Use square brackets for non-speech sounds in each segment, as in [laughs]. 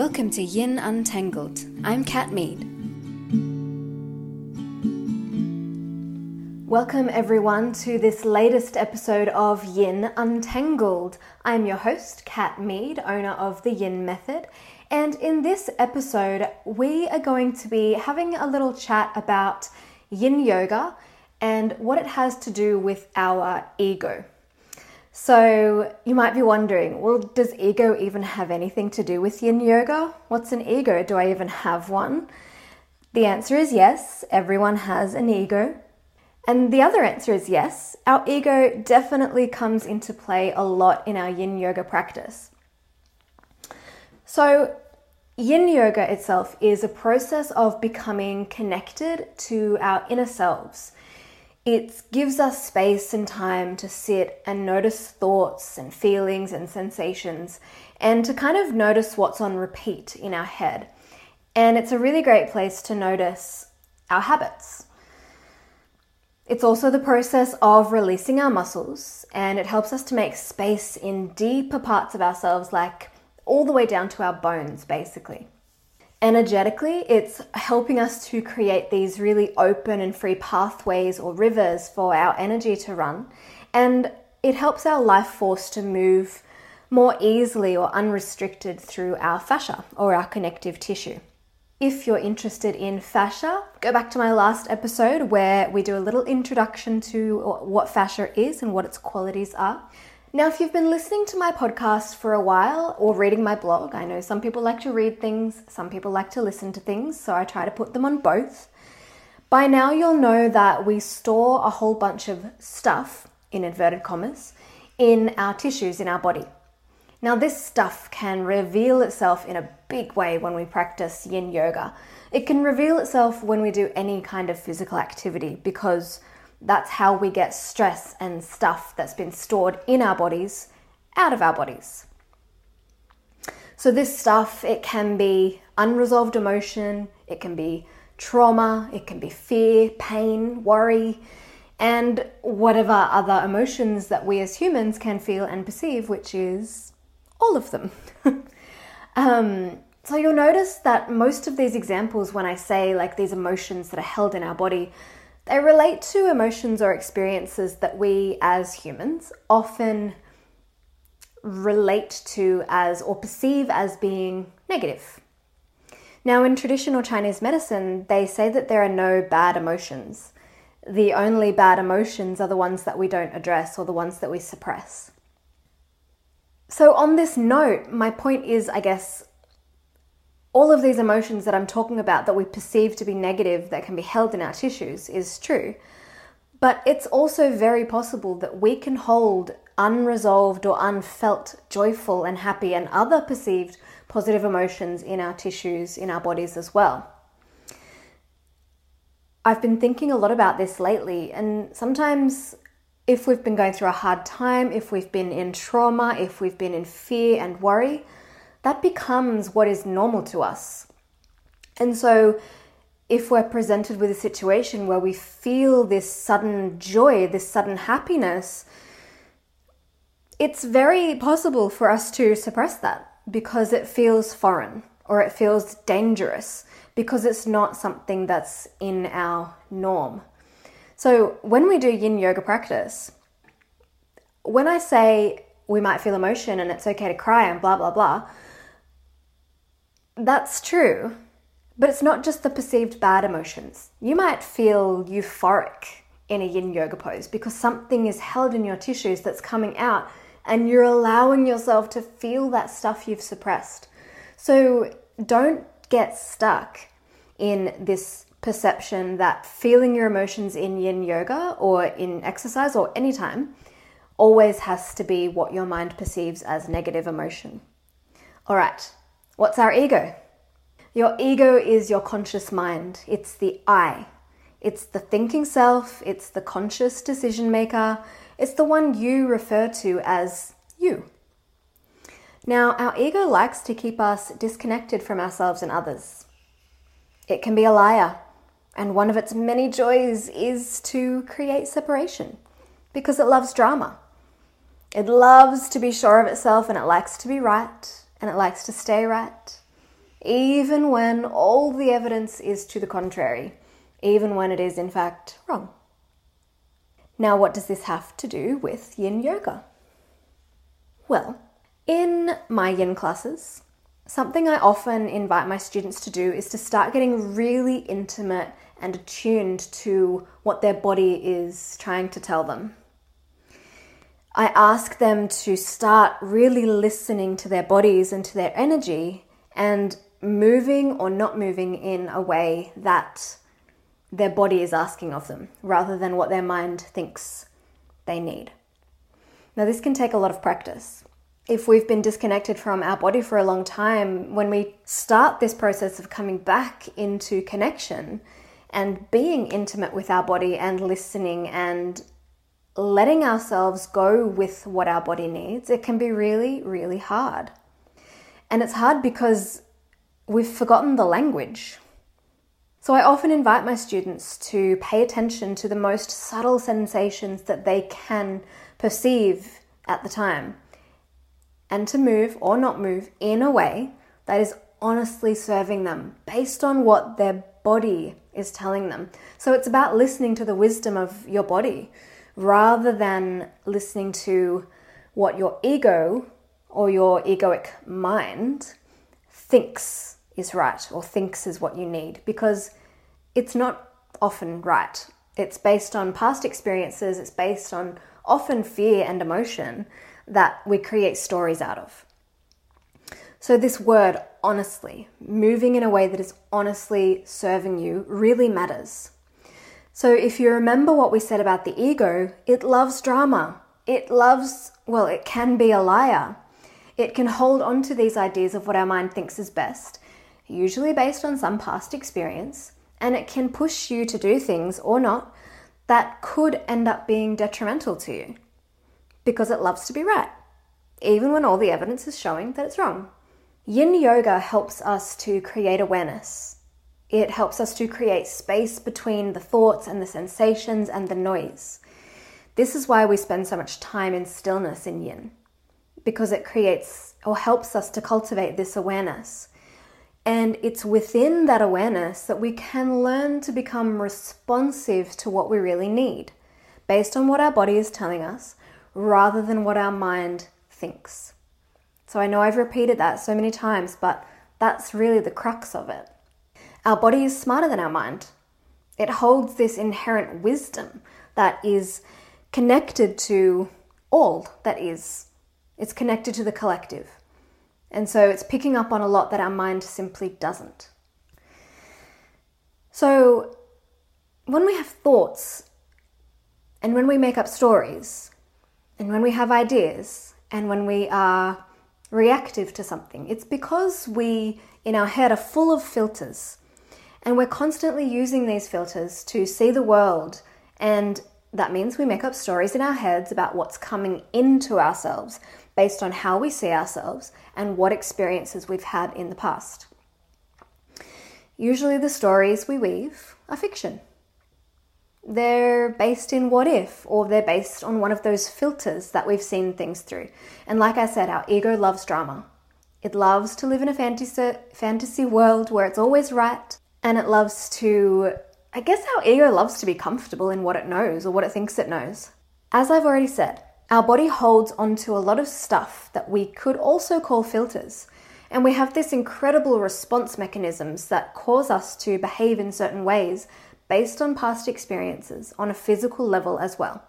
Welcome to Yin Untangled. I'm Kat Mead. Welcome everyone to this latest episode of Yin Untangled. I'm your host, Kat Mead, owner of the Yin Method, and in this episode, we are going to be having a little chat about Yin Yoga and what it has to do with our ego. So you might be wondering, well, does ego even have anything to do with yin yoga? What's an ego? Do I even have one? The answer is yes, everyone has an ego. And the other answer is yes, our ego definitely comes into play a lot in our yin yoga practice. So, yin yoga itself is a process of becoming connected to our inner selves it gives us space and time to sit and notice thoughts and feelings and sensations and to kind of notice what's on repeat in our head. And it's a really great place to notice our habits. It's also the process of releasing our muscles, and it helps us to make space in deeper parts of ourselves, like all the way down to our bones, basically energetically, it's helping us to create these really open and free pathways or rivers for our energy to run. And it helps our life force to move more easily or unrestricted through our fascia or our connective tissue. If you're interested in fascia, go back to my last episode where we do a little introduction to what fascia is and what its qualities are. Now, if you've been listening to my podcast for a while or reading my blog, I know some people like to read things, some people like to listen to things, so I try to put them on both. By now, you'll know that we store a whole bunch of stuff, in inverted commas, in our tissues in our body. Now, this stuff can reveal itself in a big way when we practice yin yoga. It can reveal itself when we do any kind of physical activity because that's how we get stress and stuff that's been stored in our bodies out of our bodies. So, this stuff, it can be unresolved emotion, it can be trauma, it can be fear, pain, worry, and whatever other emotions that we as humans can feel and perceive, which is all of them. [laughs] um, so, you'll notice that most of these examples, when I say like these emotions that are held in our body, they relate to emotions or experiences that we as humans often relate to as or perceive as being negative. Now, in traditional Chinese medicine, they say that there are no bad emotions. The only bad emotions are the ones that we don't address or the ones that we suppress. So, on this note, my point is, I guess, all of these emotions that I'm talking about that we perceive to be negative that can be held in our tissues is true. But it's also very possible that we can hold unresolved or unfelt joyful and happy and other perceived positive emotions in our tissues, in our bodies as well. I've been thinking a lot about this lately, and sometimes if we've been going through a hard time, if we've been in trauma, if we've been in fear and worry, that becomes what is normal to us. And so, if we're presented with a situation where we feel this sudden joy, this sudden happiness, it's very possible for us to suppress that because it feels foreign or it feels dangerous because it's not something that's in our norm. So, when we do yin yoga practice, when I say we might feel emotion and it's okay to cry and blah, blah, blah, that's true, but it's not just the perceived bad emotions. You might feel euphoric in a yin yoga pose because something is held in your tissues that's coming out and you're allowing yourself to feel that stuff you've suppressed. So don't get stuck in this perception that feeling your emotions in yin yoga or in exercise or anytime always has to be what your mind perceives as negative emotion. All right, What's our ego? Your ego is your conscious mind, it's the I. It's the thinking self, it's the conscious decision maker, it's the one you refer to as you. Now, our ego likes to keep us disconnected from ourselves and others. It can be a liar, and one of its many joys is to create separation because it loves drama. It loves to be sure of itself and it likes to be right and it likes to stay right. even when all the evidence is to the contrary, even when it is in fact wrong. Now, what does this have to do with yin yoga? Well, in my yin classes, something I often invite my students to do is to start getting really intimate and attuned to what their body is trying to tell them. I ask them to start really listening to their bodies and to their energy and moving or not moving in a way that their body is asking of them rather than what their mind thinks they need. Now, this can take a lot of practice. If we've been disconnected from our body for a long time, when we start this process of coming back into connection and being intimate with our body and listening and letting ourselves go with what our body needs, it can be really, really hard. And it's hard because we've forgotten the language. So I often invite my students to pay attention to the most subtle sensations that they can perceive at the time and to move or not move in a way that is honestly serving them based on what their body is telling them. So it's about listening to the wisdom of your body rather than listening to what your ego or your egoic mind thinks is right or thinks is what you need because it's not often right. It's based on past experiences, it's based on often fear and emotion that we create stories out of. So, this word, honestly, moving in a way that is honestly serving you, really matters. So, if you remember what we said about the ego, it loves drama. It loves, well, it can be a liar. It can hold on to these ideas of what our mind thinks is best, usually based on some past experience, and it can push you to do things or not that could end up being detrimental to you because it loves to be right, even when all the evidence is showing that it's wrong. Yin yoga helps us to create awareness. It helps us to create space between the thoughts and the sensations and the noise. This is why we spend so much time in stillness in yin, because it creates or helps us to cultivate this awareness. And it's within that awareness that we can learn to become responsive to what we really need, based on what our body is telling us, rather than what our mind thinks. So I know I've repeated that so many times, but that's really the crux of it. Our body is smarter than our mind. It holds this inherent wisdom that is connected to all that is. It's connected to the collective. And so it's picking up on a lot that our mind simply doesn't. So when we have thoughts and when we make up stories and when we have ideas and when we are reactive to something, it's because we in our head are full of filters and we're constantly using these filters to see the world and that means we make up stories in our heads about what's coming into ourselves based on how we see ourselves and what experiences we've had in the past. Usually, the stories we weave are fiction. They're based in what if, or they're based on one of those filters that we've seen things through. And like I said, our ego loves drama. It loves to live in a fantasy, fantasy world where it's always right, and it loves to, I guess, our ego loves to be comfortable in what it knows or what it thinks it knows. As I've already said, our body holds onto a lot of stuff that we could also call filters. And we have this incredible response mechanisms that cause us to behave in certain ways based on past experiences on a physical level as well.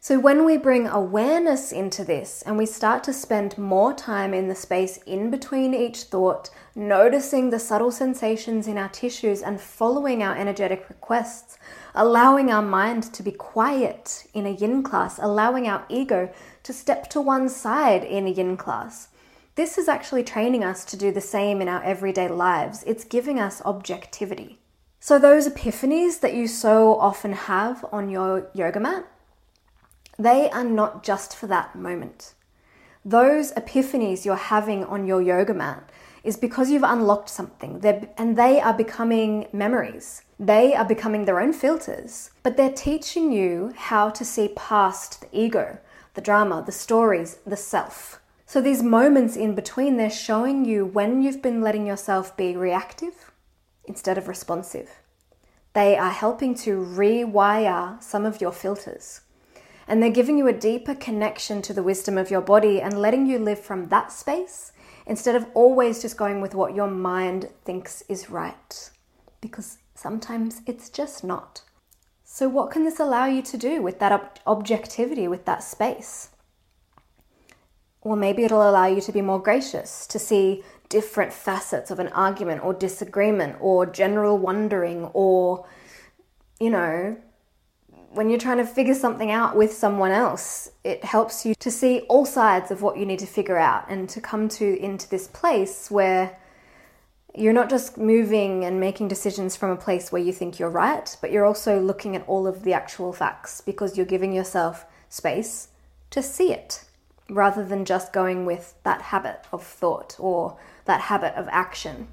So, when we bring awareness into this and we start to spend more time in the space in between each thought, noticing the subtle sensations in our tissues and following our energetic requests, allowing our mind to be quiet in a yin class, allowing our ego to step to one side in a yin class. This is actually training us to do the same in our everyday lives. It's giving us objectivity. So, those epiphanies that you so often have on your yoga mat, they are not just for that moment. Those epiphanies you're having on your yoga mat is because you've unlocked something there, and they are becoming memories. They are becoming their own filters, but they're teaching you how to see past the ego, the drama, the stories, the self. So, these moments in between, they're showing you when you've been letting yourself be reactive instead of responsive. They are helping to rewire some of your filters. And they're giving you a deeper connection to the wisdom of your body and letting you live from that space instead of always just going with what your mind thinks is right. Because sometimes it's just not. So, what can this allow you to do with that ob- objectivity, with that space? Well, maybe it'll allow you to be more gracious, to see different facets of an argument or disagreement or general wondering or, you know, when you're trying to figure something out with someone else, it helps you to see all sides of what you need to figure out and to come to into this place where you're not just moving and making decisions from a place where you think you're right, but you're also looking at all of the actual facts because you're giving yourself space to see it rather than just going with that habit of thought or that habit of action.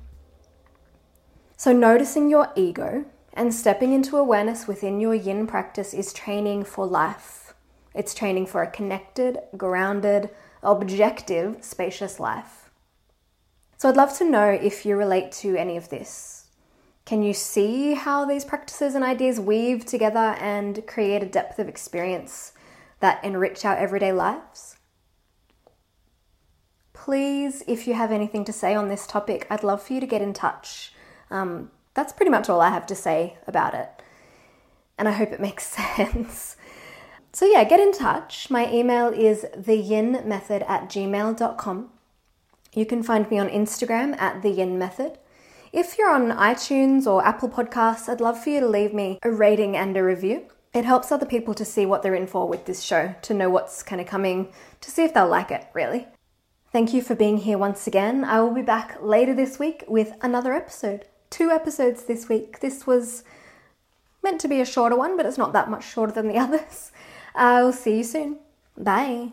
So, noticing your ego and stepping into awareness within your yin practice is training for life. It's training for a connected, grounded, objective, spacious life. So, I'd love to know if you relate to any of this. Can you see how these practices and ideas weave together and create a depth of experience that enrich our everyday lives? please, if you have anything to say on this topic, I'd love for you to get in touch. Um, that's pretty much all I have to say about it. And I hope it [laughs] makes sense. So, yeah, get in touch. My email is theyinmethod at gmail.com. You can find me on Instagram at theyinmethod. If you're on iTunes or Apple Podcasts, I'd love for you to leave me a rating and a review. It helps other people to see what they're in for with this show, to know what's kind of coming, to see if they'll like it, really. Thank you for being here once again. I will be back later this week with another episode. Two episodes this week. This was meant to be a shorter one, but it's not that much shorter than the [laughs] others. Uh, I'll see you soon. Bye.